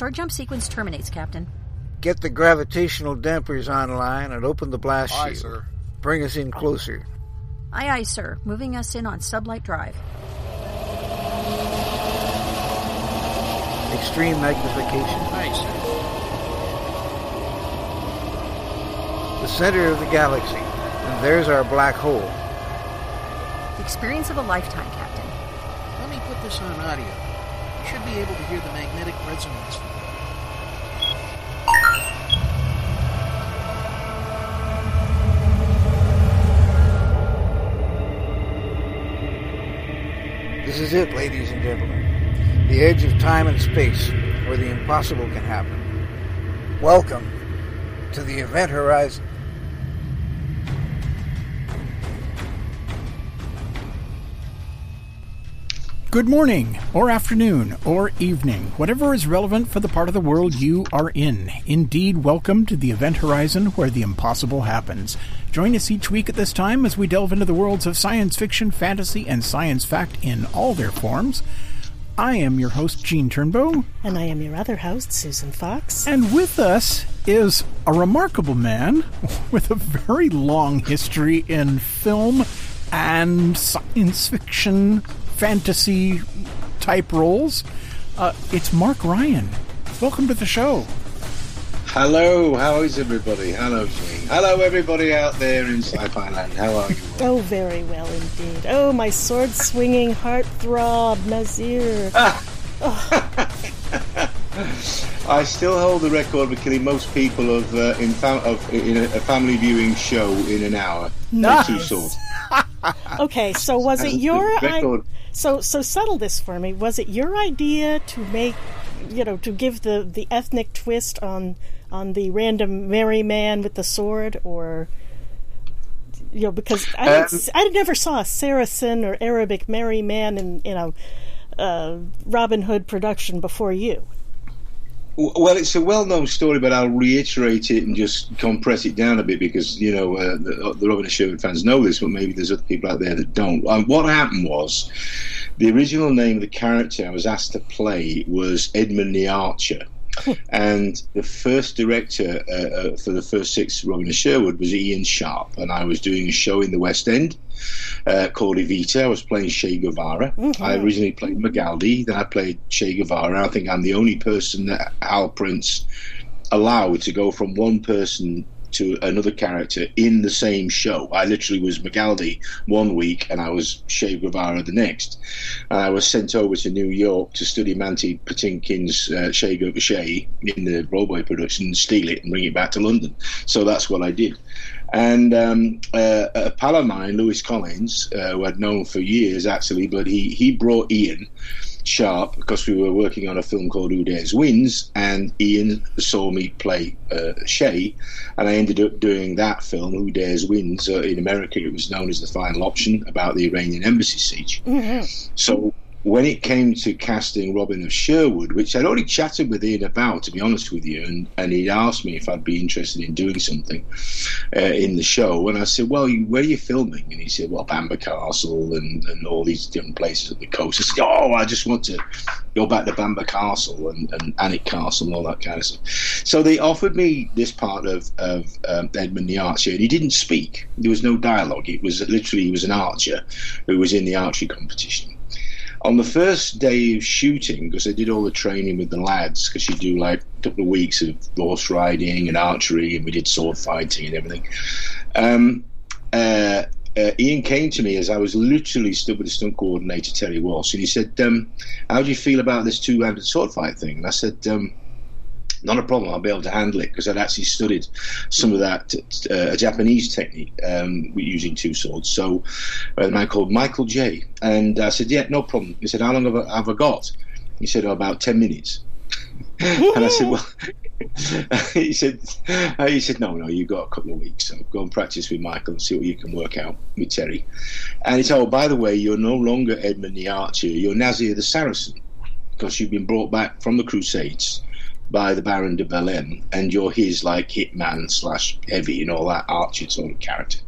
Start jump sequence terminates, Captain. Get the gravitational dampers online and open the blast Aye, shield. sir. Bring us in closer. Aye, aye, sir. Moving us in on sublight drive. Extreme magnification. Aye, sir. The center of the galaxy. And there's our black hole. The experience of a lifetime, Captain. Let me put this on audio. You should be able to hear the magnetic resonance. This is it, ladies and gentlemen. The edge of time and space, where the impossible can happen. Welcome to the event horizon. Good morning, or afternoon, or evening, whatever is relevant for the part of the world you are in. Indeed, welcome to the event horizon where the impossible happens. Join us each week at this time as we delve into the worlds of science fiction, fantasy, and science fact in all their forms. I am your host, Gene Turnbow, And I am your other host, Susan Fox. and with us is a remarkable man with a very long history in film and science fiction, fantasy type roles. Uh, it's Mark Ryan. Welcome to the show. Hello, how is everybody? Hello, Jane. Hello, everybody out there in Sci-Fi Land. How are you? all? Oh, very well indeed. Oh, my sword swinging heart throb, Nasir. I still hold the record for killing most people of uh, in, fam- of in a, a family viewing show in an hour. Nice. Two swords. Okay, so was it your The I- record- so so settle this for me? Was it your idea to make you know to give the the ethnic twist on on the random merry man with the sword, or you know because I Um, I never saw a Saracen or Arabic merry man in in a uh, Robin Hood production before you. Well, it's a well-known story, but I'll reiterate it and just compress it down a bit because you know uh, the, the Robin of Sherwood fans know this, but maybe there's other people out there that don't. Um, what happened was the original name of the character I was asked to play was Edmund the Archer. and the first director uh, uh, for the first six Robin of Sherwood was Ian Sharp, and I was doing a show in the West End uh, called Evita. I was playing Che Guevara. I originally played Magaldi, then I played Che Guevara. I think I'm the only person that Al Prince allowed to go from one person to another character in the same show. I literally was Magaldi one week and I was Che Guevara the next. And I was sent over to New York to study Mandy Patinkin's uh, Che Guevara in the Broadway production, steal it and bring it back to London. So that's what I did. And um, uh, a pal of mine, Lewis Collins, uh, who I'd known for years actually, but he, he brought Ian Sharp because we were working on a film called Who Dares Wins, and Ian saw me play uh, Che, and I ended up doing that film, Who Dares Wins. Uh, in America, it was known as The Final Option about the Iranian embassy siege. So when it came to casting Robin of Sherwood, which I'd already chatted with Ian about, to be honest with you, and, and he'd asked me if I'd be interested in doing something uh, in the show, and I said, "Well, you, where are you filming?" And he said, "Well, Bamburgh Castle and, and all these different places at the coast." I said, "Oh, I just want to go back to Bamburgh Castle and, and Alnwick Castle and all that kind of stuff." So they offered me this part of, of um, Edmund the Archer, and he didn't speak. There was no dialogue. It was literally he was an archer who was in the archery competition on the first day of shooting, because I did all the training with the lads, because you do like a couple of weeks of horse riding and archery, and we did sword fighting and everything. Um, uh, uh, Ian came to me as I was literally stood with the stunt coordinator Terry Walsh, and he said, um, "How do you feel about this two-handed sword fight thing?" And I said. Um, not a problem. I'll be able to handle it because I'd actually studied some of that uh, Japanese technique um, using two swords. So, uh, a man called Michael J. And I said, "Yeah, no problem." He said, "How long have I, have I got?" He said, oh, "About ten minutes." and I said, "Well," he said, uh, "He said, no, no, you've got a couple of weeks. So go and practice with Michael and see what you can work out with Terry." And he said, "Oh, by the way, you're no longer Edmund the Archer. You're Nasir the Saracen because you've been brought back from the Crusades." By the Baron de Belleme, and you're his like hitman slash heavy and all that archer sort of character.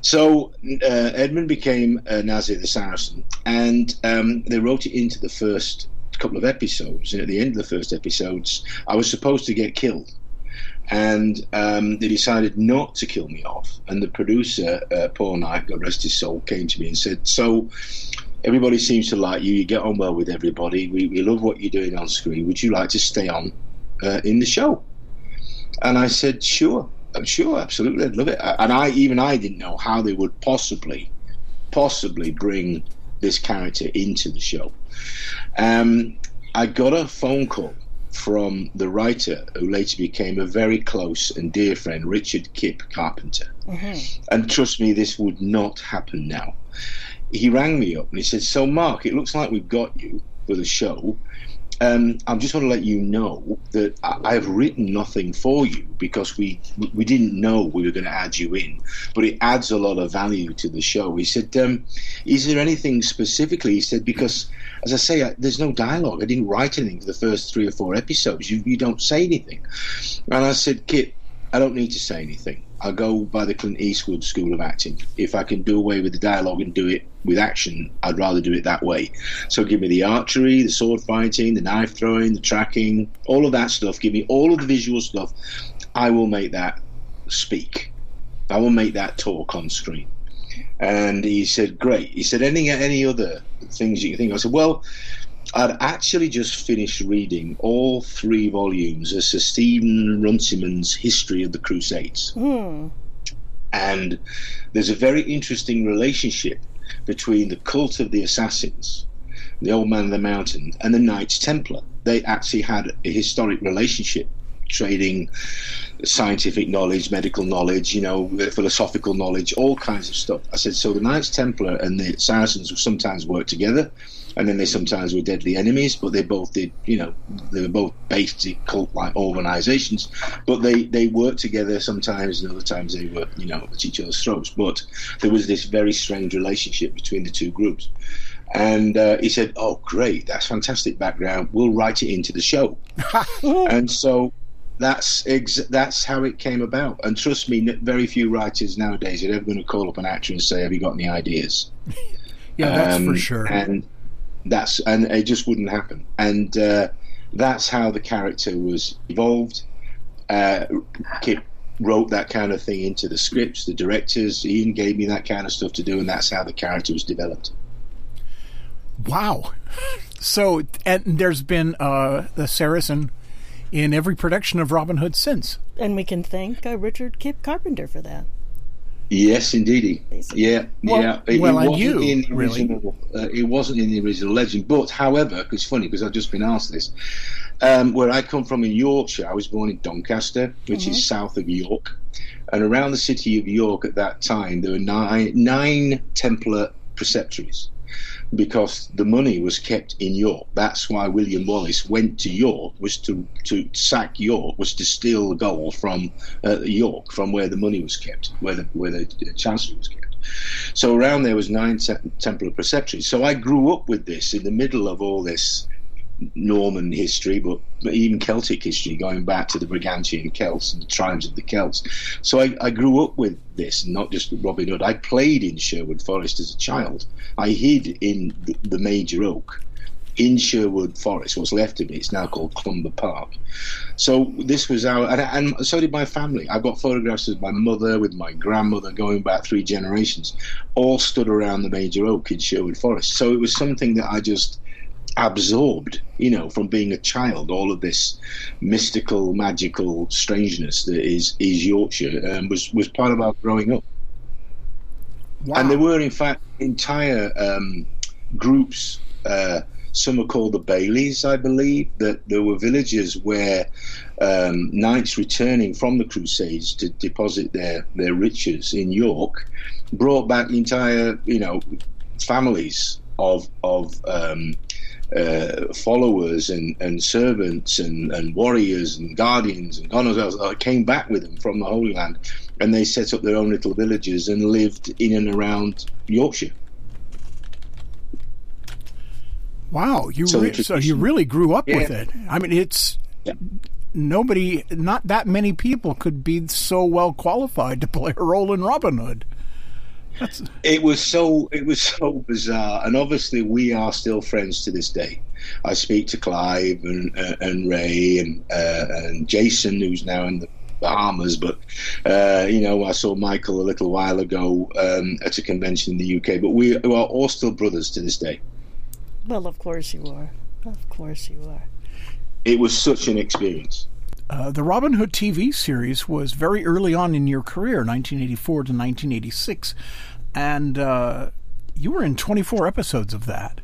So uh, Edmund became Nasir the Saracen, and um, they wrote it into the first couple of episodes, and at the end of the first episodes, I was supposed to get killed. And um, they decided not to kill me off. And the producer, uh, Paul Knight, God rest his soul, came to me and said, So everybody seems to like you. You get on well with everybody. We, we love what you're doing on screen. Would you like to stay on uh, in the show? And I said, Sure. I'm sure, absolutely, I'd love it. And I, even I, didn't know how they would possibly, possibly bring this character into the show. Um, I got a phone call from the writer who later became a very close and dear friend, Richard Kip Carpenter. Mm-hmm. And trust me, this would not happen now. He rang me up and he said, So, Mark, it looks like we've got you for the show um, I just want to let you know that I have written nothing for you because we we didn't know we were going to add you in, but it adds a lot of value to the show. He said, um, "Is there anything specifically?" He said, "Because as I say, I, there's no dialogue. I didn't write anything for the first three or four episodes. You you don't say anything." And I said, "Kip, I don't need to say anything. I go by the Clint Eastwood school of acting. If I can do away with the dialogue and do it with action, I'd rather do it that way. So give me the archery, the sword fighting, the knife throwing, the tracking, all of that stuff. Give me all of the visual stuff. I will make that speak. I will make that talk on screen. And he said, "Great." He said, "Any any other things you can think?" I said, "Well." I'd actually just finished reading all three volumes of Sir Stephen Runciman's History of the Crusades. Mm. And there's a very interesting relationship between the cult of the assassins, the Old Man of the Mountain, and the Knights Templar. They actually had a historic relationship, trading scientific knowledge, medical knowledge, you know, philosophical knowledge, all kinds of stuff. I said, so the Knights Templar and the Saracens would sometimes work together and then they sometimes were deadly enemies, but they both did, you know, they were both basic cult-like organisations, but they they worked together sometimes, and other times they were, you know, at each other's throats. But there was this very strange relationship between the two groups. And uh, he said, "Oh, great! That's fantastic background. We'll write it into the show." and so that's ex- that's how it came about. And trust me, very few writers nowadays are ever going to call up an actor and say, "Have you got any ideas?" yeah, that's um, for sure. And that's and it just wouldn't happen. And uh, that's how the character was evolved. Uh, Kip wrote that kind of thing into the scripts. The directors even gave me that kind of stuff to do, and that's how the character was developed. Wow! So, and there's been uh, the Saracen in every production of Robin Hood since, and we can thank uh, Richard Kip Carpenter for that. Yes, indeedy. Yeah, well, yeah. It, well, it wasn't you, in the original. Really? Uh, it wasn't in the original legend, but however, it's funny because I've just been asked this. Um, where I come from in Yorkshire, I was born in Doncaster, which mm-hmm. is south of York, and around the city of York at that time there were nine nine Templar preceptories because the money was kept in York. That's why William Wallace went to York was to to sack York was to steal the gold from uh, York from where the money was kept, where the where the chancery was kept. So around there was nine Templar preceptories. So I grew up with this in the middle of all this Norman history, but even Celtic history, going back to the Brigantian Celts and the tribes of the Celts. So I, I, grew up with this, not just Robin Hood. I played in Sherwood Forest as a child. I hid in the, the Major Oak in Sherwood Forest, what's left of it. It's now called Clumber Park. So this was our, and, and, so did my family. I've got photographs of my mother with my grandmother going back three generations, all stood around the Major Oak in Sherwood Forest. So it was something that I just absorbed, you know, from being a child, all of this mystical, magical strangeness that is is Yorkshire um, was was part of our growing up. Wow. And there were, in fact, entire um, groups. Uh, some are called the Baileys, I believe. That there were villages where um, knights returning from the Crusades to deposit their their riches in York brought back entire, you know, families of of um, uh, followers and, and servants and, and warriors and guardians and God knows else came back with them from the Holy Land and they set up their own little villages and lived in and around Yorkshire. Wow, you so, re- so you really grew up yeah. with it. I mean, it's yeah. nobody, not that many people could be so well qualified to play a role in Robin Hood. It was so it was so bizarre, and obviously we are still friends to this day. I speak to Clive and uh, and Ray and uh, and Jason, who's now in the Bahamas, but uh, you know, I saw Michael a little while ago um, at a convention in the UK. But we are all still brothers to this day. Well, of course you are. Of course you are. It was such an experience. Uh, the Robin Hood TV series was very early on in your career, 1984 to 1986, and uh, you were in 24 episodes of that.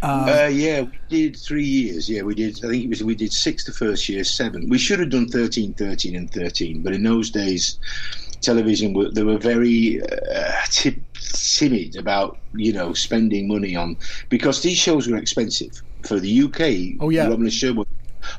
Uh, yeah, we did three years. Yeah, we did. I think it was we did six the first year, seven. We should have done 13, 13, and 13. But in those days, television were they were very uh, t- timid about you know spending money on because these shows were expensive for the UK. Oh, yeah. Robin of Sherwood.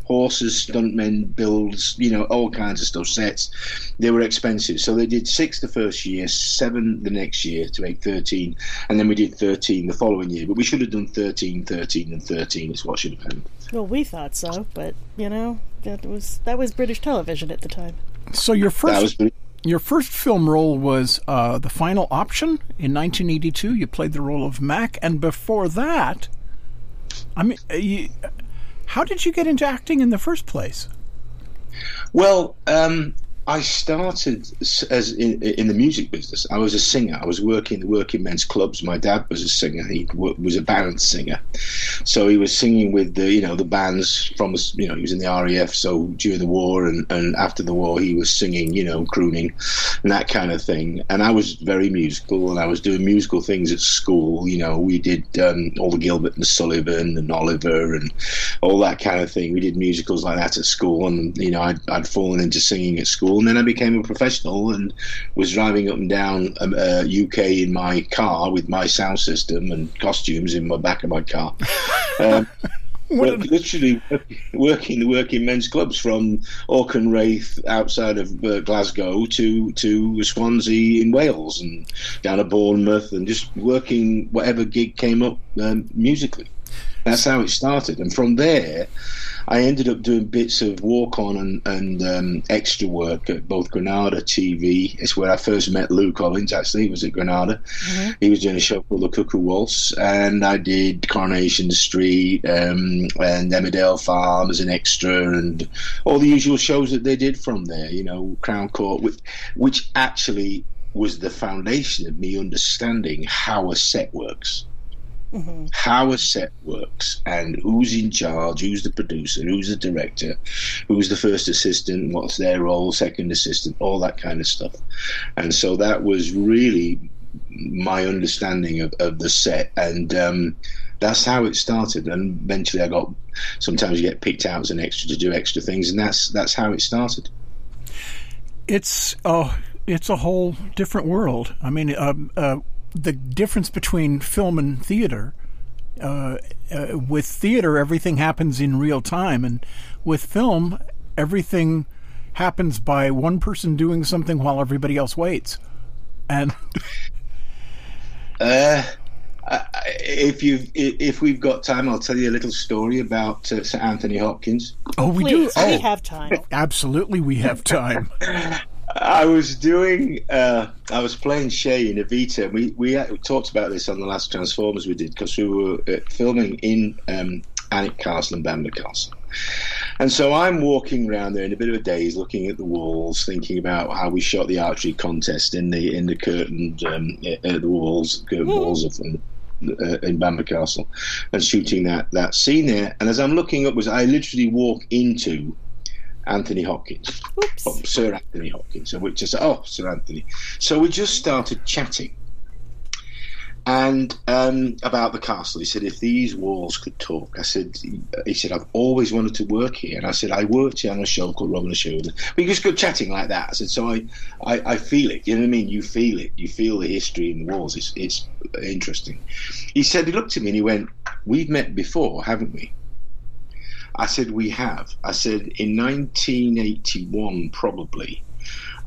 Horses, stuntmen, builds, you know, all kinds of stuff, sets. They were expensive. So they did six the first year, seven the next year to make 13, and then we did 13 the following year. But we should have done 13, 13, and 13 is what should have happened. Well, we thought so, but you know that was that was British television at the time. So your first That was pretty- your first film role was uh, the Final Option in 1982. You played the role of Mac, and before that, I mean, uh, you, how did you get into acting in the first place? Well, um, I started as in, in the music business. I was a singer. I was working the working men's clubs. My dad was a singer. He was a band singer, so he was singing with the you know the bands from you know he was in the RAF. So during the war and, and after the war, he was singing you know crooning and that kind of thing. And I was very musical, and I was doing musical things at school. You know, we did um, all the Gilbert and Sullivan and Oliver and all that kind of thing. We did musicals like that at school, and you know, I'd, I'd fallen into singing at school, and then I became a professional and was driving up and down um, uh, UK in my car with my sound system and costumes in my back of my car. Um, but literally working the working men's clubs from Auchenwraith outside of uh, Glasgow to to Swansea in Wales and down to Bournemouth and just working whatever gig came up um, musically. That's how it started, and from there, I ended up doing bits of walk on and, and um, extra work at both Granada TV. It's where I first met Lou Collins. Actually, he was at Granada. He was doing a show called The Cuckoo Waltz, and I did Coronation Street um, and Emmerdale Farm as an extra, and all the usual shows that they did from there. You know, Crown Court, which, which actually was the foundation of me understanding how a set works how a set works and who's in charge, who's the producer, who's the director, who's the first assistant, what's their role, second assistant, all that kind of stuff. And so that was really my understanding of, of the set. And um, that's how it started. And eventually I got, sometimes you get picked out as an extra to do extra things. And that's, that's how it started. it's oh, it's a whole different world. I mean, uh, uh, the difference between film and theater. Uh, uh, with theater, everything happens in real time, and with film, everything happens by one person doing something while everybody else waits. And Uh, I- I- if you if we've got time, I'll tell you a little story about uh, Sir Anthony Hopkins. oh, we do. Oh, we have time. absolutely, we have time. I was doing. Uh, I was playing Che in Evita. We we uh, talked about this on the last Transformers we did because we were uh, filming in um, Alnwick Castle and Bamburgh Castle. And so I'm walking around there in a bit of a daze, looking at the walls, thinking about how we shot the archery contest in the in the curtained um, uh, the walls, curtain walls of. Uh, in Bamburgh Castle, and shooting that that scene there. And as I'm looking up, upwards, I literally walk into Anthony Hopkins. Oops. Oh, Sir Anthony Hopkins. So we just oh, Sir Anthony. So we just started chatting, and um, about the castle. He said, if these walls could talk, I said, he said, I've always wanted to work here. And I said, I worked here on a show called Robin and Sheridan. We just go chatting like that. I said, so I, I, I feel it. You know what I mean? You feel it. You feel the history in the walls. It's, it's interesting. He said, he looked at me and he went, we've met before, haven't we? I said, we have. I said, in 1981, probably,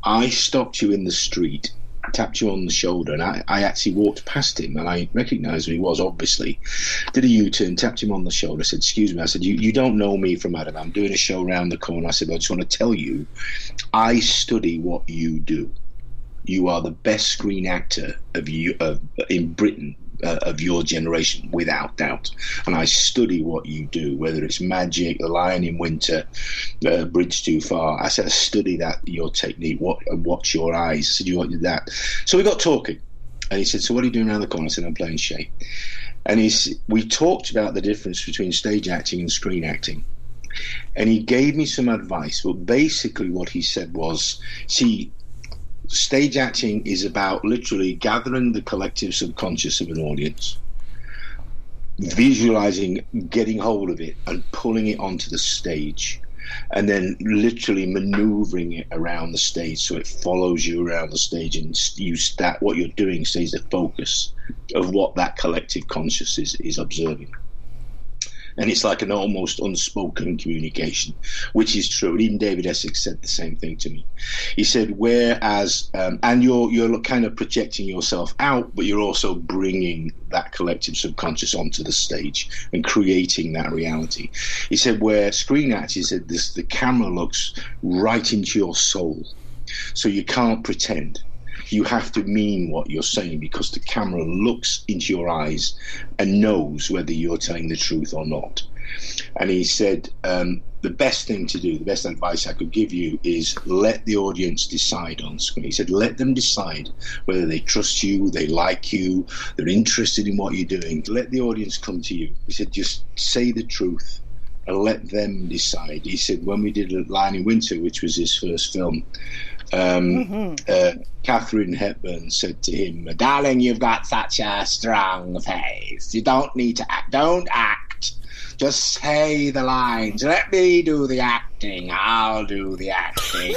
I stopped you in the street, tapped you on the shoulder, and I, I actually walked past him and I recognised who he was, obviously. Did a U turn, tapped him on the shoulder, said, Excuse me. I said, you, you don't know me from Adam. I'm doing a show round the corner. I said, I just want to tell you, I study what you do. You are the best screen actor of you of, in Britain uh, of your generation, without doubt. And I study what you do, whether it's magic, The Lion in Winter, uh, Bridge Too Far. I said, I study that, your technique, what, watch your eyes. I said, you wanted that. So we got talking. And he said, So what are you doing around the corner? I said, I'm playing Che. And he's, we talked about the difference between stage acting and screen acting. And he gave me some advice, but basically what he said was, see, stage acting is about literally gathering the collective subconscious of an audience, visualizing, getting hold of it, and pulling it onto the stage and then literally maneuvering it around the stage so it follows you around the stage and you that what you're doing stays the focus of what that collective conscious is, is observing and it's like an almost unspoken communication, which is true. And even David Essex said the same thing to me. He said, whereas, um, and you're you're kind of projecting yourself out, but you're also bringing that collective subconscious onto the stage and creating that reality. He said, where screen acting, he said, this the camera looks right into your soul, so you can't pretend you have to mean what you're saying because the camera looks into your eyes and knows whether you're telling the truth or not. And he said, um, the best thing to do, the best advice I could give you is let the audience decide on screen. He said, let them decide whether they trust you, they like you, they're interested in what you're doing. Let the audience come to you. He said, just say the truth and let them decide. He said, when we did Lion in Winter, which was his first film, um, mm-hmm. uh, Katharine Hepburn said to him, "Darling, you've got such a strong face. You don't need to act. Don't act. Just say the lines. Let me do the acting. I'll do the acting.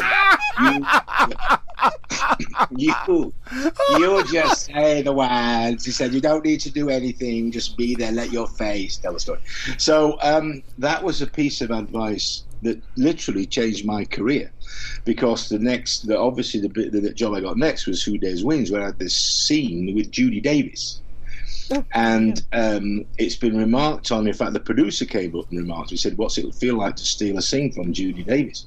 you, you, you just say the words." He said, "You don't need to do anything. Just be there. Let your face tell the story." So um, that was a piece of advice that literally changed my career because the next, the, obviously the, the, the job I got next was Who Dares Wins, where I had this scene with Judy Davis. Oh, and um, it's been remarked on. In fact, the producer came up and remarked. He said, "What's it feel like to steal a scene from Judy Davis?"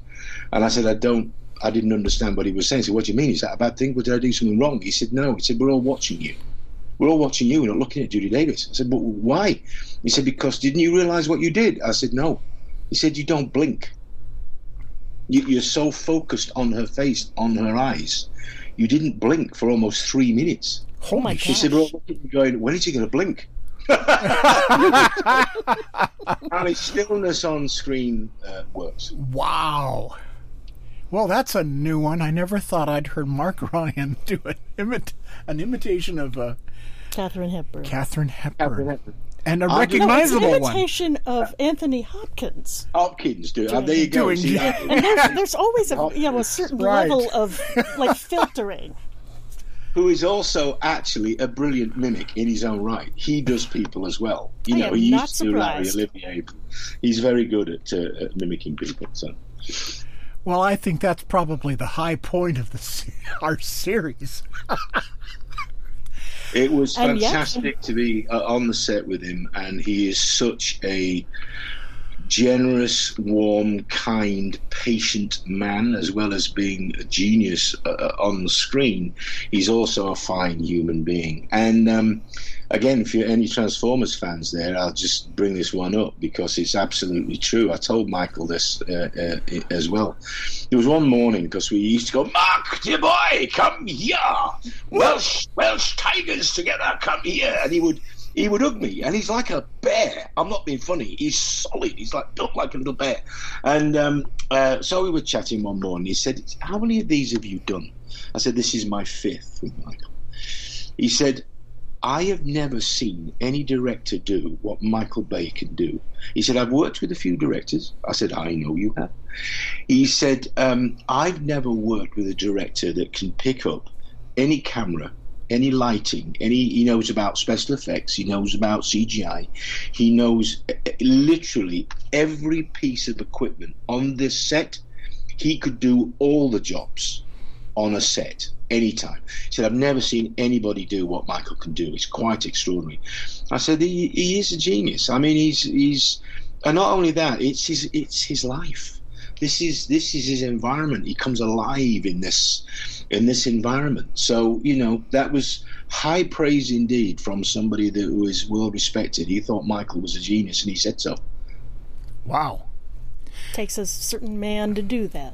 And I said, "I don't. I didn't understand what he was saying." He said, "What do you mean? Is that a bad thing? Did I do something wrong?" He said, "No." He said, "We're all watching you. We're all watching you. We're not looking at Judy Davis." I said, "But why?" He said, "Because didn't you realise what you did?" I said, "No." He said, "You don't blink." You, are so focused on her face, on her eyes, you didn't blink for almost three minutes. Oh my god! She said, "Well, going, when is he going to blink?" and his stillness on screen uh, works. Wow. Well, that's a new one. I never thought I'd heard Mark Ryan do an, imit- an imitation of uh, Katharine Hepburn. Katharine Hepburn. Katharine Hepburn and a recognizable no, it's an imitation one. of Anthony Hopkins. Hopkins, do oh, there you go. See, and there's, there's always a you know a certain right. level of like filtering. Who is also actually a brilliant mimic in his own right. He does people as well. You I know, he used to do Larry Olivier. He's very good at, uh, at mimicking people. So. Well, I think that's probably the high point of the our series. It was fantastic to be uh, on the set with him, and he is such a generous, warm, kind, patient man, as well as being a genius uh, uh, on the screen. He's also a fine human being. And um, again, if you're any Transformers fans there, I'll just bring this one up because it's absolutely true. I told Michael this uh, uh, as well. There was one morning because we used to go, Mark, dear boy, come here. Welsh, Welsh tigers together, come here. And he would he would hug me, and he's like a bear. I'm not being funny. He's solid. He's like built like a little bear. And um, uh, so we were chatting one morning. He said, "How many of these have you done?" I said, "This is my fifth with Michael." He said, I have never seen any director do what Michael Bay can do. He said, I've worked with a few directors. I said, I know you have. He said, um, I've never worked with a director that can pick up any camera any lighting, any he knows about special effects, he knows about CGI, he knows literally every piece of equipment on this set. He could do all the jobs on a set anytime. He said, I've never seen anybody do what Michael can do. It's quite extraordinary. I said, he, he is a genius. I mean, he's he's, and not only that, it's his it's his life this is this is his environment. He comes alive in this in this environment. So you know that was high praise indeed from somebody that was well respected. He thought Michael was a genius, and he said so. Wow. Takes a certain man to do that.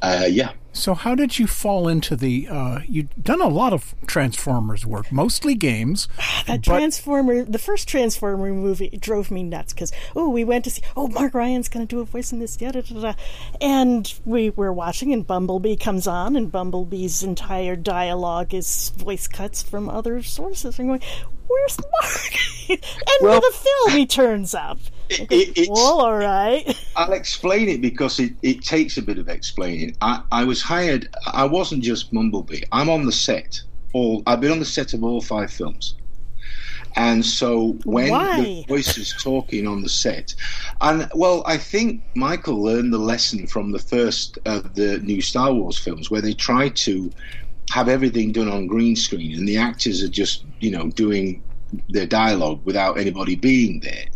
Uh, yeah. So, how did you fall into the? Uh, you've done a lot of Transformers work, mostly games. That Transformer, the first Transformer movie, drove me nuts because oh, we went to see oh, Mark Ryan's going to do a voice in this, da da da da, and we were watching, and Bumblebee comes on, and Bumblebee's entire dialogue is voice cuts from other sources. I'm going, where's Mark? and Well- with the film, he turns up. It, it, Well, all right. I'll explain it because it, it takes a bit of explaining. I, I was hired. I wasn't just Bumblebee. I'm on the set. All I've been on the set of all five films. And so when Why? the voice is talking on the set, and well, I think Michael learned the lesson from the first of the new Star Wars films, where they tried to have everything done on green screen, and the actors are just you know doing their dialogue without anybody being there,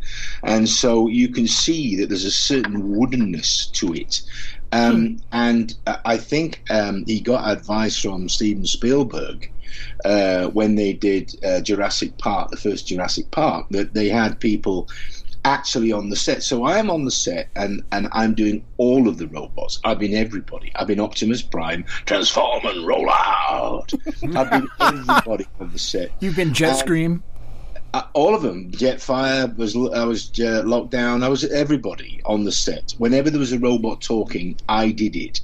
and so you can see that there's a certain woodenness to it. Um, And I I think um, he got advice from Steven Spielberg uh, when they did uh, Jurassic Park, the first Jurassic Park, that they had people actually on the set. So I am on the set and, and I'm doing all of the robots. I've been everybody. I've been Optimus Prime, transform and roll out. I've been everybody on the set. You've been Jet Scream. Uh, all of them. Jetfire was I was uh, locked down. I was everybody on the set. Whenever there was a robot talking, I did it.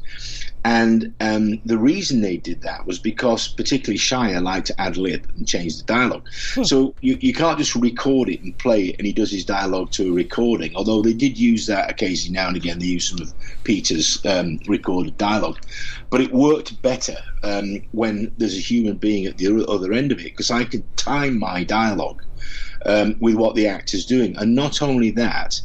And um, the reason they did that was because particularly Shia liked to ad lib and change the dialogue. So you, you can't just record it and play it and he does his dialogue to a recording. Although they did use that occasionally now and again, they used some of Peter's um, recorded dialogue. But it worked better um, when there's a human being at the other- other end of it because I could time my dialogue um, with what the actor's doing. And not only that,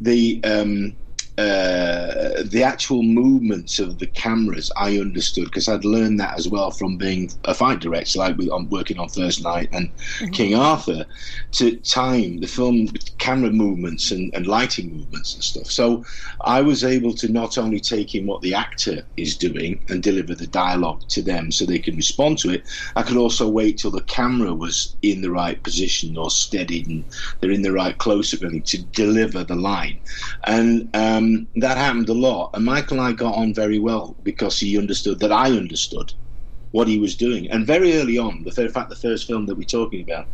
the um, uh, the actual movements of the cameras I understood because I'd learned that as well from being a fight director, like with, on working on First Knight and King Arthur, to time the film camera movements and, and lighting movements and stuff. So I was able to not only take in what the actor is doing and deliver the dialogue to them so they can respond to it, I could also wait till the camera was in the right position or steadied and they're in the right close up to deliver the line. And um, that happened a lot. And Michael and I got on very well because he understood that I understood what he was doing. And very early on, the, in fact, the first film that we're talking about,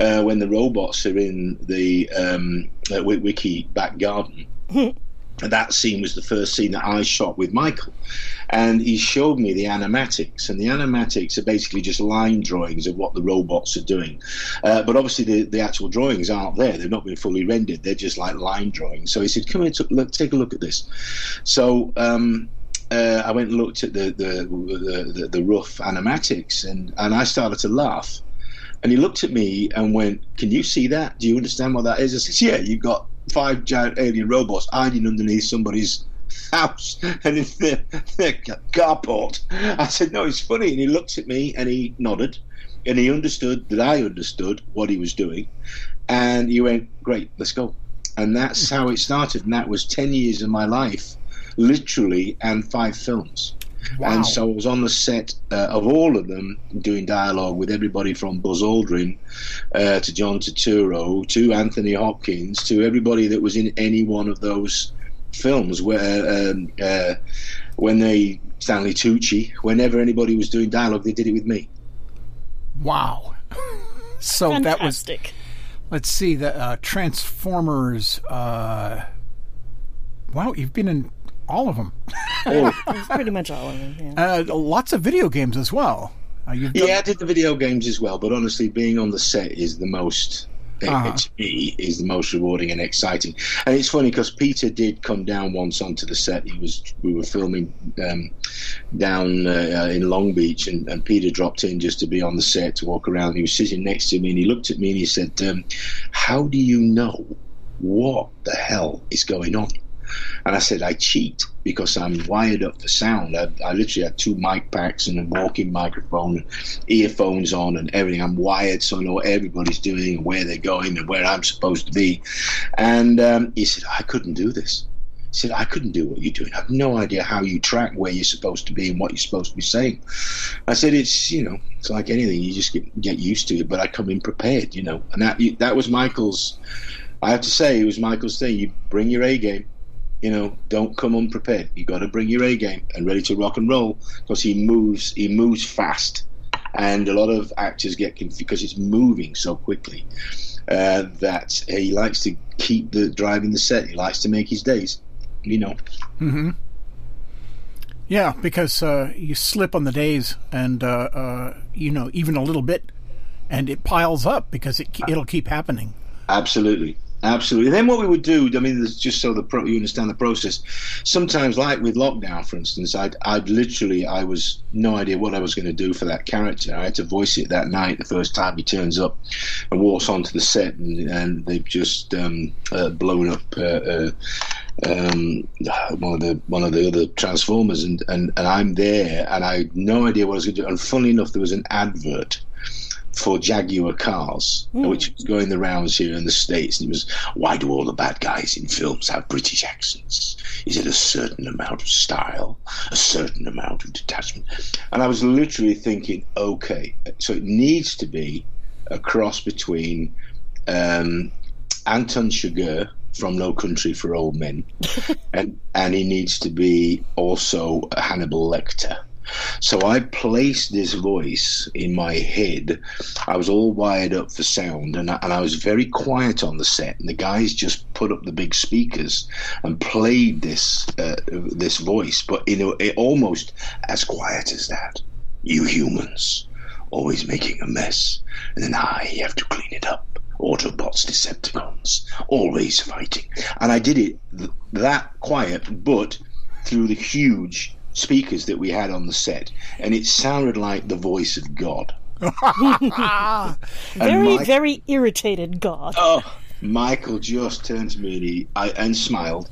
uh, when the robots are in the um, uh, Witwicky back garden, that scene was the first scene that I shot with Michael. And he showed me the animatics. And the animatics are basically just line drawings of what the robots are doing. Uh, but obviously, the, the actual drawings aren't there. They've not been fully rendered. They're just like line drawings. So he said, Come here, t- look, take a look at this. So. Um, uh, I went and looked at the the, the, the, the rough animatics and, and I started to laugh. And he looked at me and went, Can you see that? Do you understand what that is? I said, Yeah, you've got five giant alien robots hiding underneath somebody's house and in their, their carport. I said, No, it's funny. And he looked at me and he nodded and he understood that I understood what he was doing. And he went, Great, let's go. And that's how it started. And that was 10 years of my life, literally, and five films. And so I was on the set uh, of all of them doing dialogue with everybody from Buzz Aldrin uh, to John Turturro to Anthony Hopkins to everybody that was in any one of those films where um, uh, when they Stanley Tucci whenever anybody was doing dialogue they did it with me Wow. so that was Fantastic. let's see the uh, Transformers. Uh, wow, you've been in all of them. oh Pretty much all of them. Yeah. Uh, lots of video games as well. Uh, you've done, yeah I did the video games as well but honestly being on the set is the most Uh-huh. to me is the most rewarding and exciting and it's funny because Peter did come down once onto the set he was we were filming um, down uh, in Long Beach and, and Peter dropped in just to be on the set to walk around he was sitting next to me and he looked at me and he said um, how do you know what the hell is going on and I said, I cheat because I'm wired up for sound. I, I literally had two mic packs and a walking microphone, and earphones on, and everything. I'm wired so I know what everybody's doing and where they're going and where I'm supposed to be. And um, he said, I couldn't do this He said, I couldn't do what you're doing. I have no idea how you track where you're supposed to be and what you're supposed to be saying. I said, it's, you know, it's like anything. You just get, get used to it, but I come in prepared, you know. And that, that was Michael's, I have to say, it was Michael's thing. You bring your A game. You know, don't come unprepared. You got to bring your A game and ready to rock and roll because he moves. He moves fast, and a lot of actors get confused because it's moving so quickly uh, that he likes to keep the driving the set. He likes to make his days you know. Mm-hmm. Yeah, because uh, you slip on the days, and uh, uh, you know even a little bit, and it piles up because it it'll keep happening. Absolutely, Absolutely. And then what we would do, I mean, just so the pro, you understand the process. Sometimes, like with lockdown, for instance, I'd, I'd literally, I was no idea what I was going to do for that character. I had to voice it that night, the first time he turns up and walks onto the set, and, and they've just um, uh, blown up uh, uh, um, one of the one of the other Transformers, and, and, and I'm there, and I had no idea what I was going to do. And funnily enough, there was an advert for Jaguar cars, mm. which was going the rounds here in the States. And it was, why do all the bad guys in films have British accents? Is it a certain amount of style, a certain amount of detachment? And I was literally thinking, okay, so it needs to be a cross between um, Anton Chigurh from No Country for Old Men, and and he needs to be also Hannibal Lecter. So I placed this voice in my head. I was all wired up for sound, and I, and I was very quiet on the set. And the guys just put up the big speakers and played this uh, this voice, but you know, it almost as quiet as that. You humans, always making a mess, and then I have to clean it up. Autobots, Decepticons, always fighting. And I did it th- that quiet, but through the huge speakers that we had on the set, and it sounded like the voice of God. very, Mike, very irritated God. Oh, Michael just turned to me and, he, I, and smiled,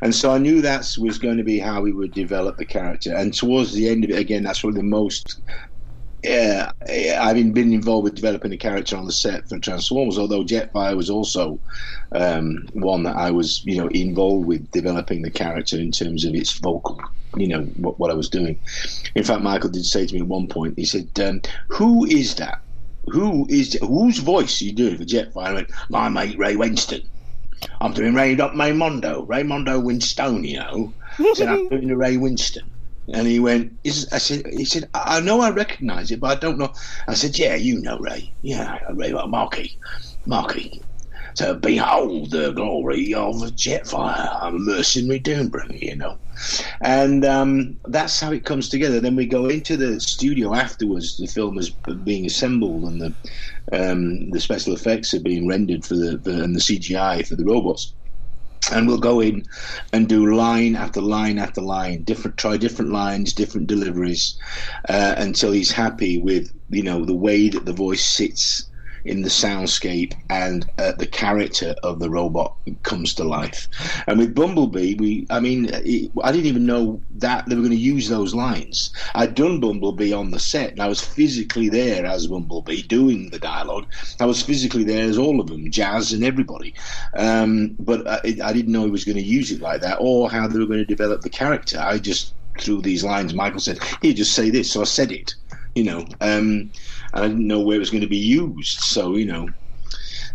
and so I knew that was going to be how we would develop the character. And towards the end of it, again, that's probably the most yeah, I've been involved with developing a character on the set for Transformers, although Jetfire was also um, one that I was, you know, involved with developing the character in terms of its vocal, you know, what, what I was doing. In fact, Michael did say to me at one point, he said, um, "Who is that? Who is whose voice are you doing for Jetfire?" I went, "My mate Ray Winstone. I'm doing Ray Raymondo, Raymondo Winstone, you know." said, "I'm doing the Ray Winstone." And he went, is, I said, he said, I know I recognise it, but I don't know. I said, yeah, you know Ray. Yeah, Ray, well, Marky. Marky. So behold the glory of Jetfire. A mercenary doombringer, you know. And um, that's how it comes together. Then we go into the studio afterwards. The film is being assembled and the um, the special effects are being rendered for the, the and the CGI for the robots and we'll go in and do line after line after line different try different lines different deliveries uh, until he's happy with you know the way that the voice sits in the soundscape and uh, the character of the robot comes to life. And with Bumblebee, we, I mean, it, I didn't even know that they were going to use those lines. I'd done Bumblebee on the set, and I was physically there as Bumblebee doing the dialogue. I was physically there as all of them, Jazz and everybody. Um, but I, I didn't know he was going to use it like that or how they were going to develop the character. I just through these lines, Michael said, "Here, just say this." So I said it, you know. Um, I didn't know where it was going to be used. So, you know,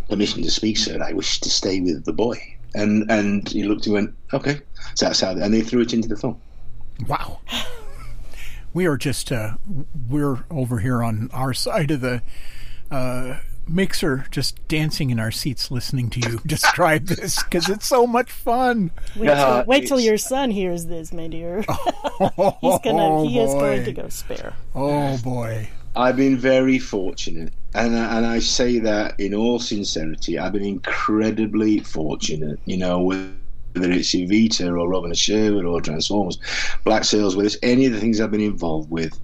permission to speak, sir. I wish to stay with the boy. And and he looked and went, okay. So that's how, and they threw it into the film. Wow. We are just, uh, we're over here on our side of the uh, mixer, just dancing in our seats listening to you describe this because it's so much fun. Wait, till, wait till your son hears this, my dear. Oh, He's gonna, he boy. is going to go spare. Oh boy. I've been very fortunate, and I, and I say that in all sincerity. I've been incredibly fortunate. You know, whether it's Evita or Robin Sherwood or Transformers, Black Sails with us, any of the things I've been involved with,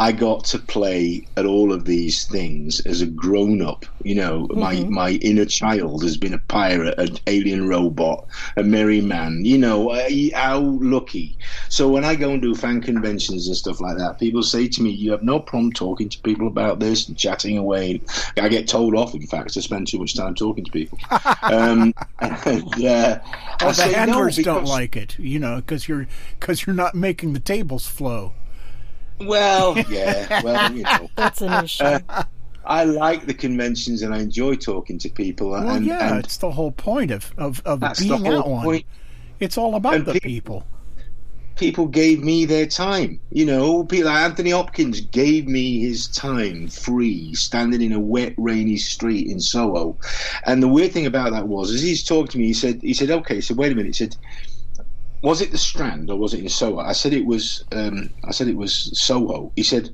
I got to play at all of these things as a grown up. You know, mm-hmm. my my inner child has been a pirate, an alien robot, a merry man. You know, how lucky. So when I go and do fan conventions and stuff like that, people say to me, "You have no problem talking to people about this and chatting away." I get told off, in fact, to spend too much time talking to people. um, and, uh, I say handlers know, don't like it, you know, because you're because you're not making the tables flow. Well, yeah, well, you know. That's an issue. Uh, I like the conventions and I enjoy talking to people. Well, and, yeah, and it's the whole point of of, of that's the being whole at one. point. It's all about And the peop- people. people gave me their time. You know, people like Anthony Hopkins gave me his time free, standing in a wet, rainy street in Soho. And the weird thing about that was, as he's talking to me, he said, he said, okay, so wait a minute. He said, was it the Strand or was it in Soho? I said it was. Um, I said it was Soho. He said,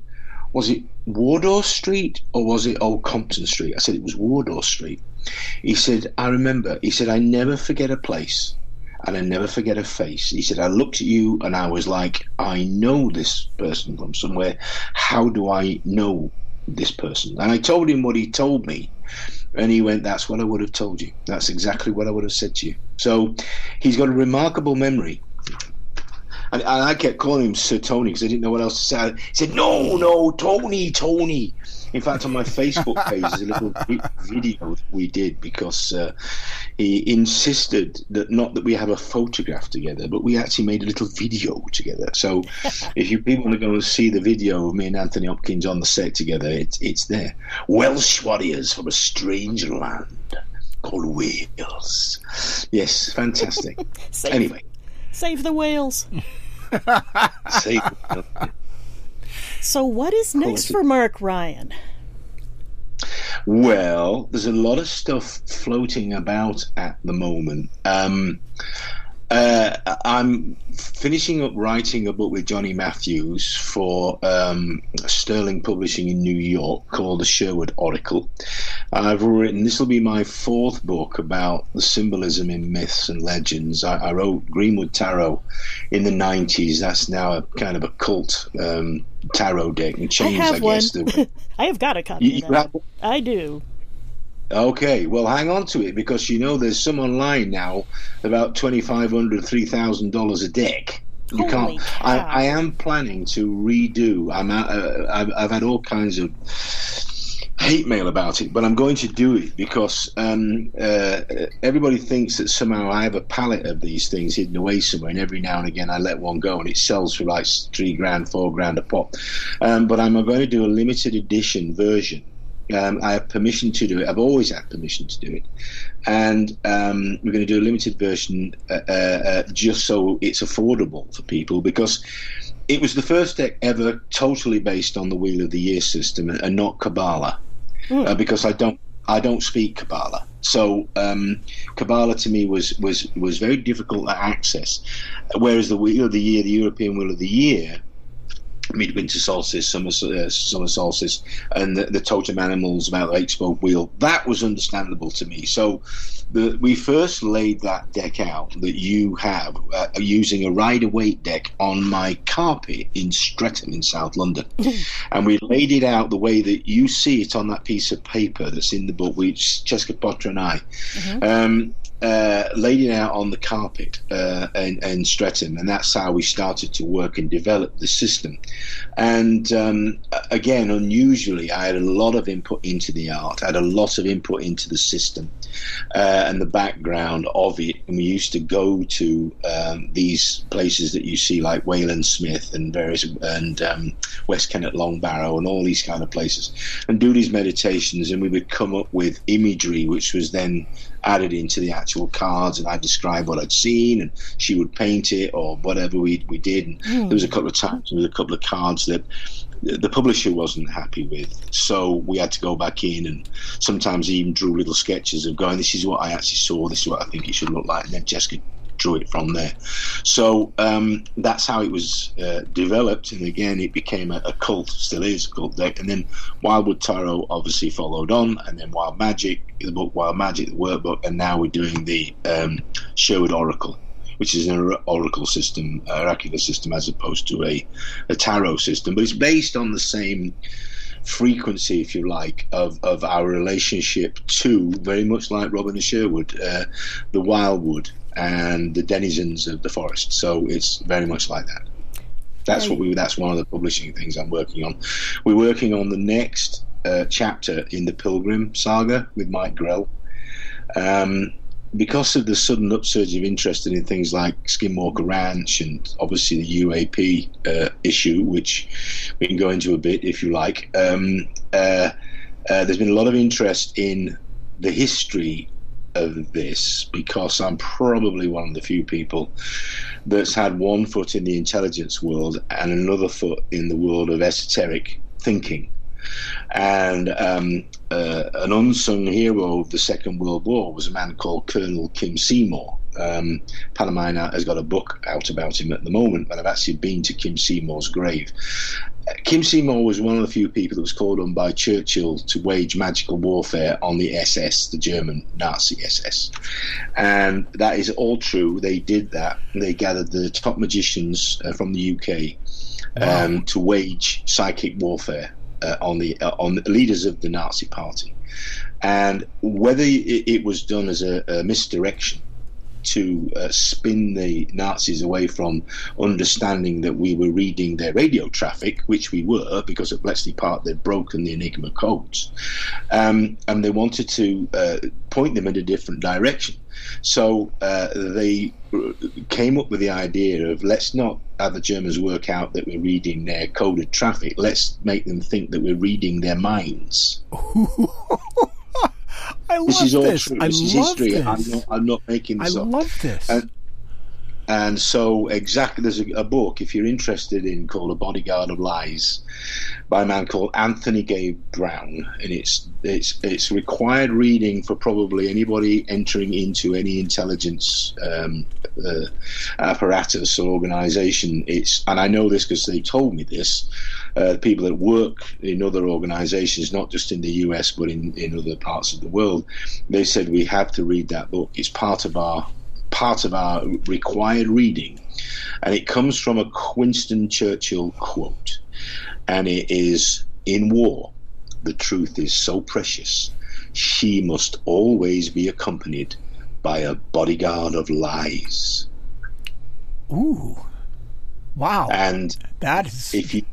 was it Wardour Street or was it Old Compton Street? I said it was Wardour Street. He said, I remember. He said, I never forget a place and I never forget a face. He said, I looked at you and I was like, I know this person from somewhere. How do I know this person? And I told him what he told me. And he went, That's what I would have told you. That's exactly what I would have said to you. So he's got a remarkable memory. And, and I kept calling him Sir Tony because I didn't know what else to say. He said, No, no, Tony, Tony. In fact, on my Facebook page, there's a little video that we did because uh, he insisted that not that we have a photograph together, but we actually made a little video together. So if you people want to go and see the video of me and Anthony Hopkins on the set together, it's it's there. Welsh warriors from a strange land called Wales. Yes, fantastic. Save, anyway, save the whales. say So, what is next for Mark Ryan? Well, there's a lot of stuff floating about at the moment. Um, uh, I'm finishing up writing a book with Johnny Matthews for um, Sterling Publishing in New York called The Sherwood Oracle. I've written, this will be my fourth book about the symbolism in myths and legends. I, I wrote Greenwood Tarot in the 90s. That's now a kind of a cult um, tarot deck and I changed, have I one. guess. The, I have got a copy. you, you have I do. Okay, well, hang on to it because you know there's some online now about twenty five hundred, three thousand dollars a deck. You Holy can't. I. I am planning to redo. I'm. out- Uh, I've, I've had all kinds of hate mail about it, but I'm going to do it because um, uh, everybody thinks that somehow I have a pallet of these things hidden away somewhere, and every now and again I let one go, and it sells for like three grand, four grand a pop. Um, but I'm going to do a limited edition version. Um, I have permission to do it. I've always had permission to do it, and um, we're going to do a limited version uh, uh, uh, just so it's affordable for people because it was the first deck ever totally based on the Wheel of the Year system and, and not Kabbalah, uh, because I don't I don't speak Kabbalah. So um, Kabbalah to me was, was was very difficult to access, whereas the Wheel of the Year, the European Wheel of the Year, midwinter solstice, summer uh, summer solstice, and the, the totem animals about the eight spoke wheel. That was understandable to me. So the, we first laid that deck out that you have uh, using a Rider-Waite deck on my carpet in Streatham in South London, and we laid it out the way that you see it on that piece of paper that's in the book, which Chesca Potter and I. Um, uh, laid it out on the carpet uh, in, in Streatham, and that's how we started to work and develop the system. And um, again, unusually, I had a lot of input into the art. I had a lot of input into the system uh, and the background of it. And we used to go to um, these places that you see, like Wayland Smith and various and um, West Kennet Long Barrow and all these kind of places, and do these meditations. And we would come up with imagery, which was then added into the actual cards, and I describe what I'd seen, and she would paint it or whatever we we did. And there was a couple of times, there was a couple of cards that the publisher wasn't happy with, so we had to go back in and sometimes even drew little sketches of going, "This is what I actually saw. This is what I think it should look like," and then Chesca drew it from there. So um, that's how it was uh, developed, and again, it became a, a cult, still is a cult deck. And then Wildwood Tarot obviously followed on, and then Wild Magic, the book Wild Magic, the workbook, and now we're doing the um, Sherwood Oracle. Which is an oracle system, oracular system, as opposed to a, a tarot system, but it's based on the same frequency, if you like, of, of our relationship to very much like Robin and Sherwood, uh, the wildwood and the denizens of the forest. So it's very much like that. That's what we. That's one of the publishing things I'm working on. We're working on the next uh, chapter in the Pilgrim saga with Mike Grell. Um, because of the sudden upsurge of interest in things like Skinwalker Ranch and obviously the UAP uh, issue, which we can go into a bit if you like, um, uh, uh, there's been a lot of interest in the history of this because I'm probably one of the few people that's had one foot in the intelligence world and another foot in the world of esoteric thinking. And um, uh, an unsung hero of the Second World War was a man called Colonel Kim Seymour. Um, Panamina has got a book out about him at the moment, but I've actually been to Kim Seymour's grave. Kim Seymour was one of the few people that was called on by Churchill to wage magical warfare on the SS, the German Nazi SS. And that is all true. They did that. They gathered the top magicians uh, from the UK um, wow. to wage psychic warfare uh, on the uh, on the leaders of the Nazi Party. And whether it, it was done as a, a misdirection to uh, spin the Nazis away from understanding that we were reading their radio traffic, which we were, because at Bletchley Park they'd broken the Enigma codes. Um, and they wanted to uh, point them in a different direction. So uh, they came up with the idea of let's not have the Germans work out that we're reading their coded traffic. Let's make them think that we're reading their minds. I this is all this. true. I This is history. this. I'm not, I'm not making I this up. I love this. And, and so, exactly, there's a, a book, if you're interested in, called A Bodyguard of Lies by a man called Anthony Cave Brown. And it's, it's, it's required reading for probably anybody entering into any intelligence um, uh, apparatus or organization. It's, and I know this because they told me this. Uh, people that work in other organizations, not just in the US, but in, in other parts of the world, they said we have to read that book. It's part of our part of our required reading, and it comes from a Winston Churchill quote, and it is in war, the truth is so precious, she must always be accompanied by a bodyguard of lies. Ooh, wow! And that is if you,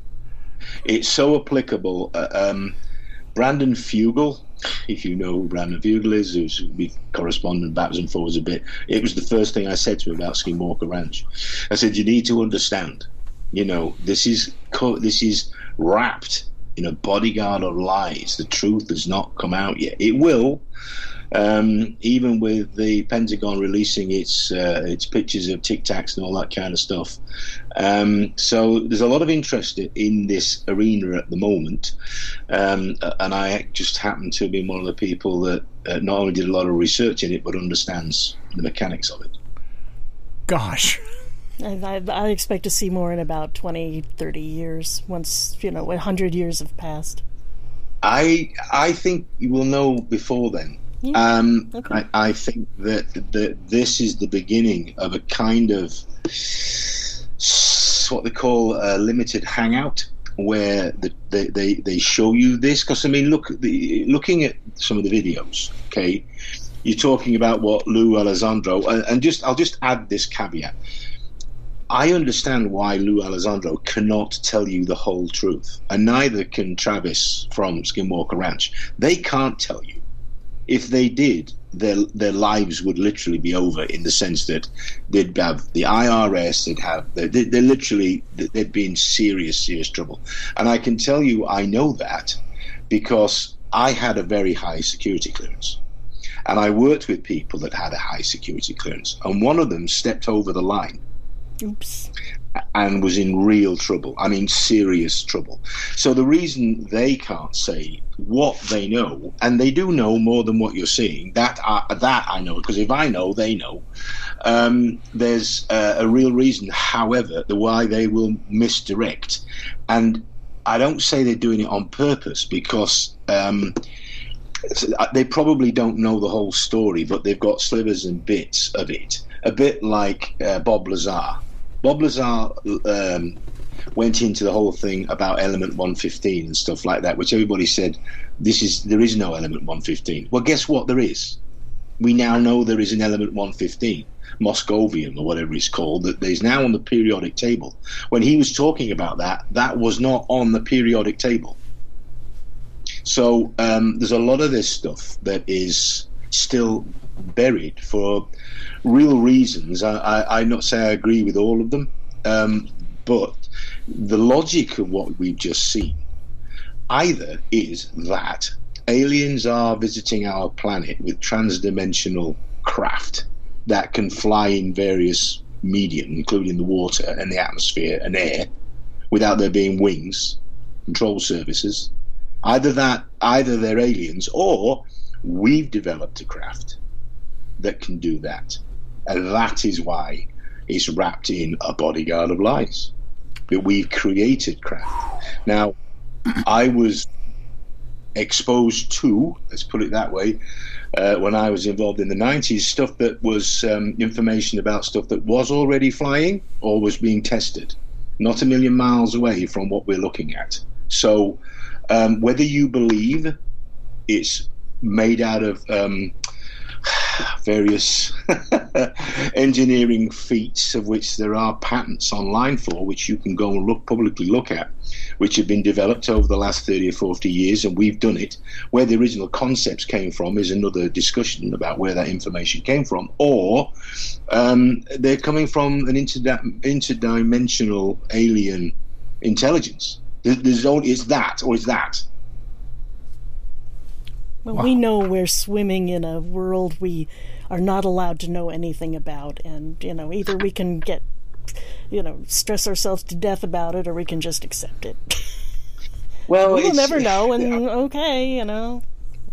it's so applicable. Uh, um, Brandon Fugal, if you know Fugal is, who's we corresponded backwards and forwards a bit. It was the first thing I said to him about Skinwalker Ranch. I said, "You need to understand, you know, this is co- this is wrapped in a bodyguard of lies. The truth has not come out yet. It will." Um, even with the Pentagon releasing its uh, its pictures of Tic Tacs and all that kind of stuff, um, so there's a lot of interest in this arena at the moment, um, and I just happen to be one of the people that uh, not only did a lot of research in it but understands the mechanics of it. gosh. I, I, I expect to see more in about 20, 30 years, once, you know, 100 years have passed. I I think you will know before then. Yeah. Um, Okay. I, I think that that this is the beginning of a kind of what they call a limited hangout, where the, they, they they show you this. Because I mean, look, the, looking at some of the videos, okay, you're talking about what Lou Elizondo, and, and just I'll just add this caveat. I understand why Lou Elizondo cannot tell you the whole truth, and neither can Travis from Skinwalker Ranch. They can't tell you. If they did, their their lives would literally be over in the sense that they'd have the IRS, they'd have they they they're literally they'd be in serious serious trouble. And I can tell you, I know that because I had a very high security clearance. And I worked with people that had a high security clearance, and one of them stepped over the line Oops. And was in real trouble. I mean, serious trouble. So the reason they can't say what they know, and they do know more than what you're seeing, that I, that I know, because if I know, they know. Um, there's uh, a real reason, however, the why they will misdirect, and I don't say they're doing it on purpose because. Um, they probably don't know the whole story, but they've got slivers and bits of it. A bit like uh, Bob Lazar. Bob Lazar um, went into the whole thing about Element 115 and stuff like that, which everybody said this is there is no Element 115. Well, guess what? There is. We now know there is an Element 115. Moscovium or whatever it's called that is now on the periodic table. When he was talking about that, that was not on the periodic table. So um, there's a lot of this stuff that is still buried for real reasons. I, I, I not say I agree with all of them, um, but the logic of what we've just seen either is that aliens are visiting our planet with transdimensional craft that can fly in various medium, including the water and the atmosphere and air, without there being wings, control surfaces. Either that, either they're aliens, or we've developed a craft that can do that, and that is why it's wrapped in a bodyguard of lies. That we've created craft. Now, I was exposed to, let's put it that way, uh, when I was involved in the 90s, stuff that was um, information about stuff that was already flying or was being tested, not a million miles away from what we're looking at. So, um, whether you believe it's made out of um, various engineering feats of which there are patents online for, which you can go and look publicly look at, which have been developed over the last 30 or 40 years, and we've done it. Where the original concepts came from is another discussion about where that information came from, or um, they're coming from an interdimensional alien intelligence. There's only it's that or it's that. Well, wow. we know we're swimming in a world we are not allowed to know anything about, and you know, either we can get, you know, stress ourselves to death about it, or we can just accept it. Well, we'll never know, and yeah. okay, you know.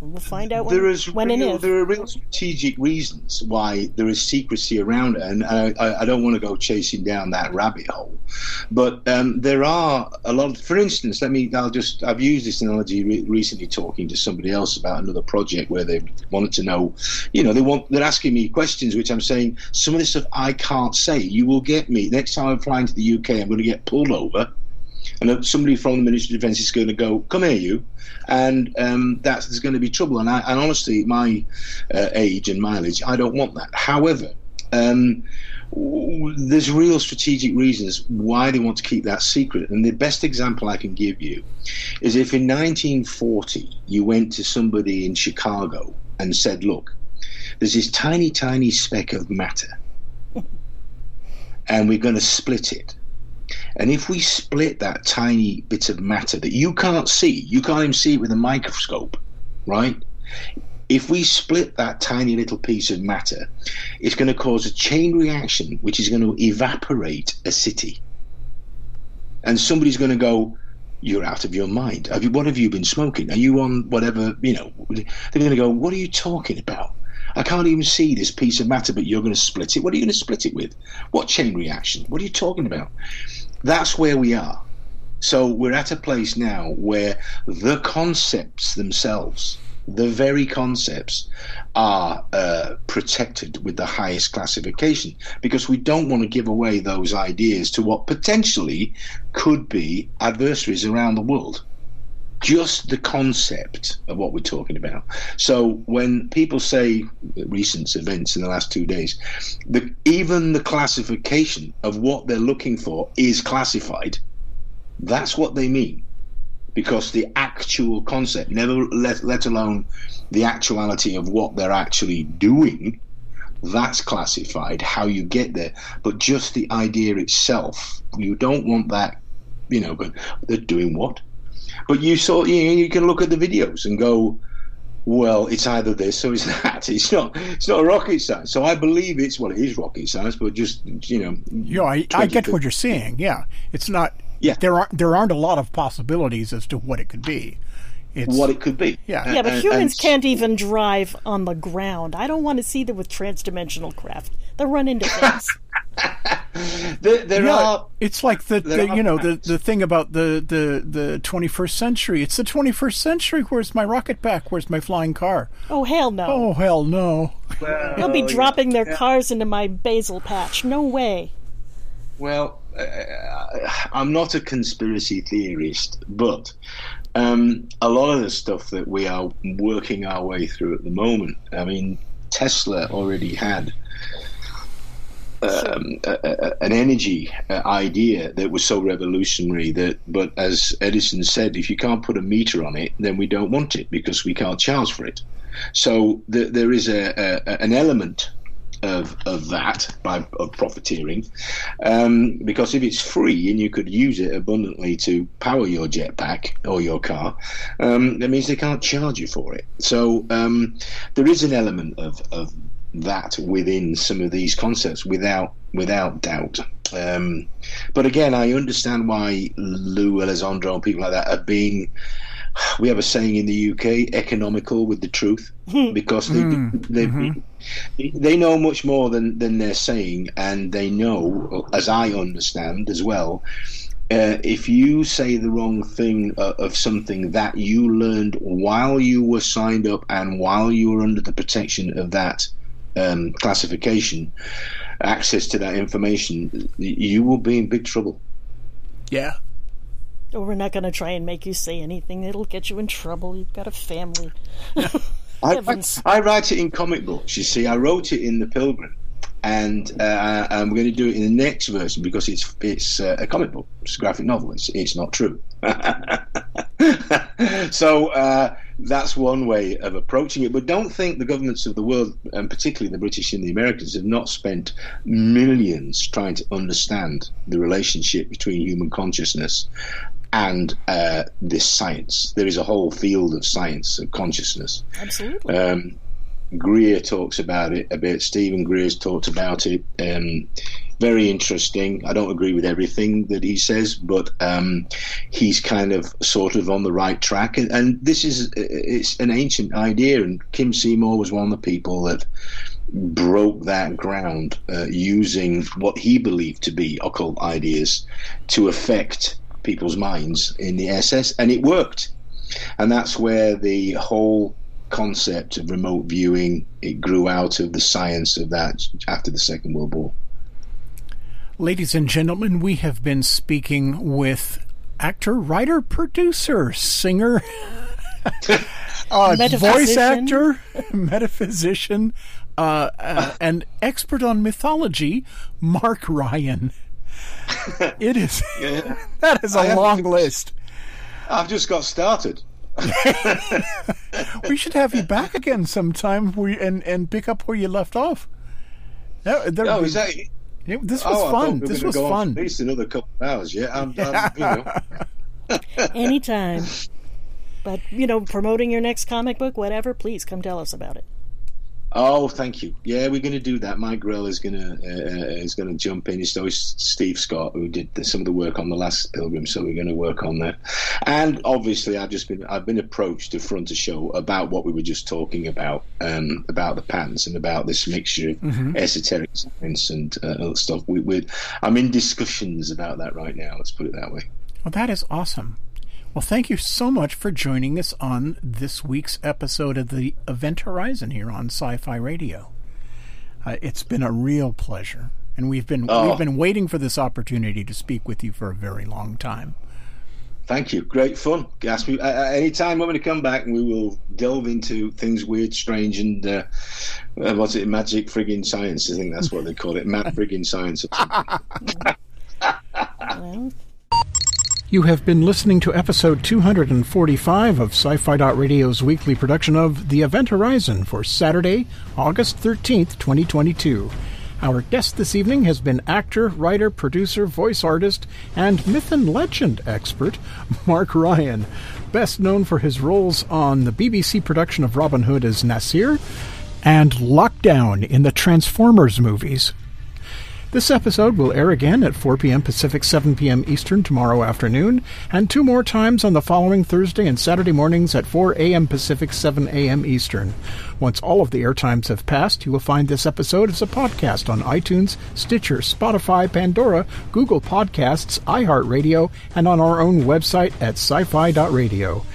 We'll find out when, there is when real. There are real strategic reasons why there is secrecy around it, and I, I don't want to go chasing down that rabbit hole. But um, there are a lot. Of, for instance, let me. I'll just. I've used this analogy re- recently talking to somebody else about another project where they wanted to know. You know, they want. They're asking me questions, which I'm saying some of this stuff I can't say. You will get me next time I'm flying to the UK. I'm going to get pulled over and somebody from the Ministry of Defence is going to go, "Come here, you," and um, that's there's going to be trouble. And, I, and honestly, my uh, age and mileage, I don't want that. However. Um, there's real strategic reasons why they want to keep that secret. And the best example I can give you is if in 1940 you went to somebody in Chicago and said, Look, there's this tiny, tiny speck of matter, and we're going to split it. And if we split that tiny bit of matter that you can't see, you can't even see it with a microscope, right? If we split that tiny little piece of matter, it's going to cause a chain reaction which is going to evaporate a city. And somebody's going to go, You're out of your mind. Have you, what have you been smoking? Are you on whatever, you know? They're going to go, What are you talking about? I can't even see this piece of matter, but you're going to split it. What are you going to split it with? What chain reaction? What are you talking about? That's where we are. So we're at a place now where the concepts themselves, the very concepts, are uh, protected with the highest classification because we don't want to give away those ideas to what potentially could be adversaries around the world just the concept of what we're talking about. So when people say recent events in the last two days, the, even the classification of what they're looking for is classified. That's what they mean, because the actual concept, never let let alone the actuality of what they're actually doing, that's classified. How you get there, but just the idea itself, you don't want that. You know, but they're doing what? But you saw, you, you can look at the videos and go, well, it's either this or it's that. It's not. It's not rocket science. So I believe it's well, it is rocket science, but just you know. Yeah, I, I get what you're saying. Yeah, it's not. Yeah, there aren't there aren't a lot of possibilities as to what it could be. It's, what it could be. Yeah, yeah, but and, humans and, can't even drive on the ground. I don't want to see them with transdimensional craft. They'll run into things. there, there yeah, are. It's like the, the you know the, the thing about the, the the 21st century. It's the 21st century. Where's my rocket pack? Where's my flying car? Oh hell no! Oh hell no! Well, They'll be dropping yeah. their cars into my basil patch. No way. Well, uh, I'm not a conspiracy theorist, but um, a lot of the stuff that we are working our way through at the moment. I mean, Tesla already had um, a, a, an energy uh, idea that was so revolutionary that, but as Edison said, if you can't put a meter on it, then we don't want it because we can't charge for it. So the, there is a, a, an element of, of that by of profiteering, um, because if it's free and you could use it abundantly to power your jetpack or your car, um, that means they can't charge you for it. So um, there is an element of, of that within some of these concepts without without doubt. Um, but again, I understand why Lou Elizondo and people like that are being. We have a saying in the UK: economical with the truth, because they they, mm-hmm. they know much more than than they're saying, and they know, as I understand as well. Uh, if you say the wrong thing uh, of something that you learned while you were signed up and while you were under the protection of that um, classification, access to that information, you will be in big trouble. Yeah. Or we're not going to try and make you say anything. It'll get you in trouble. You've got a family. I, I, I, write it in comic books. You see, I wrote it in The Pilgrim, and uh, I'm going to do it in the next version because it's it's uh, a comic book, it's a graphic novel. It's it's not true. so. Uh, that's one way of approaching it. But don't think the governments of the world, and particularly the British and the Americans, have not spent millions trying to understand the relationship between human consciousness and uh, this science. There is a whole field of science of consciousness. Absolutely. Um, Greer talks about it a bit. Steven Greer's talked about it. Um, very interesting. I don't agree with everything that he says, but um, he's kind of sort of on the right track. And, and, this is it's an ancient idea, and Kim Seymour was one of the people that broke that ground uh, using what he believed to be occult ideas to affect people's minds in the SS, and it worked. And that's where the whole concept of remote viewing it grew out of the science of that after the Second World War. Ladies and gentlemen, we have been speaking with actor, writer, producer, singer, uh, voice actor, metaphysician, uh, uh, and expert on mythology, Mark Ryan. It is yeah. that is a long list. I've just got started. we should have you back again sometime and and pick up where you left off. Yeah, oh, is that? It, this was oh, fun. This was fun. At least another couple of hours. Yeah, I'm, I'm you know. Anytime. But you know, promoting your next comic book, whatever. Please come tell us about it. Oh, thank you. Yeah, we're going to do that. Mike Grell is going to uh, uh is going to jump in. It's always Steve Scott who did the, some of the work on the last Pilgrim, so we're going to work on that. And obviously, I've just been I've been approached to front a show about what we were just talking about, um, about the patents and about this mixture of mm-hmm. esoteric science and uh, stuff. We, we I'm in discussions about that right now. Let's put it that way. Well, that is awesome. Well, thank you so much for joining us on this week's episode of the Event Horizon here on Sci-Fi Radio. Uh, it's been a real pleasure, and we've been oh. we've been waiting for this opportunity to speak with you for a very long time. Thank you. Great fun. Ask me uh, anytime when we come back, and we will delve into things weird, strange, and uh, uh, what's it? Magic frigging science. I think that's what they call it. Mad frigging science. well, you have been listening to episode 245 of Sci Fi Radio's weekly production of The Event Horizon for Saturday, August 13th, 2022. Our guest this evening has been actor, writer, producer, voice artist, and myth and legend expert Mark Ryan, best known for his roles on the BBC production of Robin Hood as Nasir and Lockdown in the Transformers movies. This episode will air again at 4 p.m. Pacific, 7 p.m. Eastern tomorrow afternoon, and two more times on the following Thursday and Saturday mornings at 4 a.m. Pacific, 7 a.m. Eastern. Once all of the air times have passed, you will find this episode as a podcast on iTunes, Stitcher, Spotify, Pandora, Google Podcasts, iHeartRadio, and on our own website at sci-fi.radio.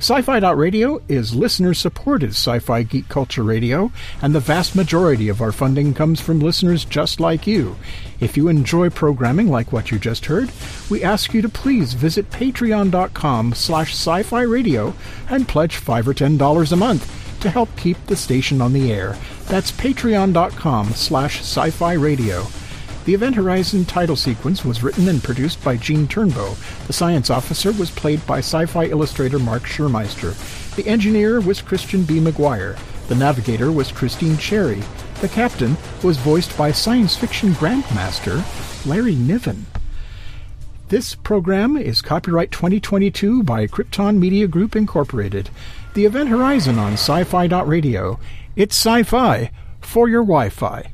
Sci-Fi Radio is listener-supported sci-fi geek culture radio, and the vast majority of our funding comes from listeners just like you. If you enjoy programming like what you just heard, we ask you to please visit patreon.com slash sci-fi radio and pledge 5 or $10 a month to help keep the station on the air. That's patreon.com slash sci-fi radio. The Event Horizon title sequence was written and produced by Gene Turnbow. The science officer was played by sci-fi illustrator Mark Schurmeister. The engineer was Christian B. McGuire. The navigator was Christine Cherry. The captain was voiced by science fiction grandmaster Larry Niven. This program is copyright 2022 by Krypton Media Group Incorporated. The Event Horizon on sci-fi.radio. It's sci-fi for your Wi-Fi.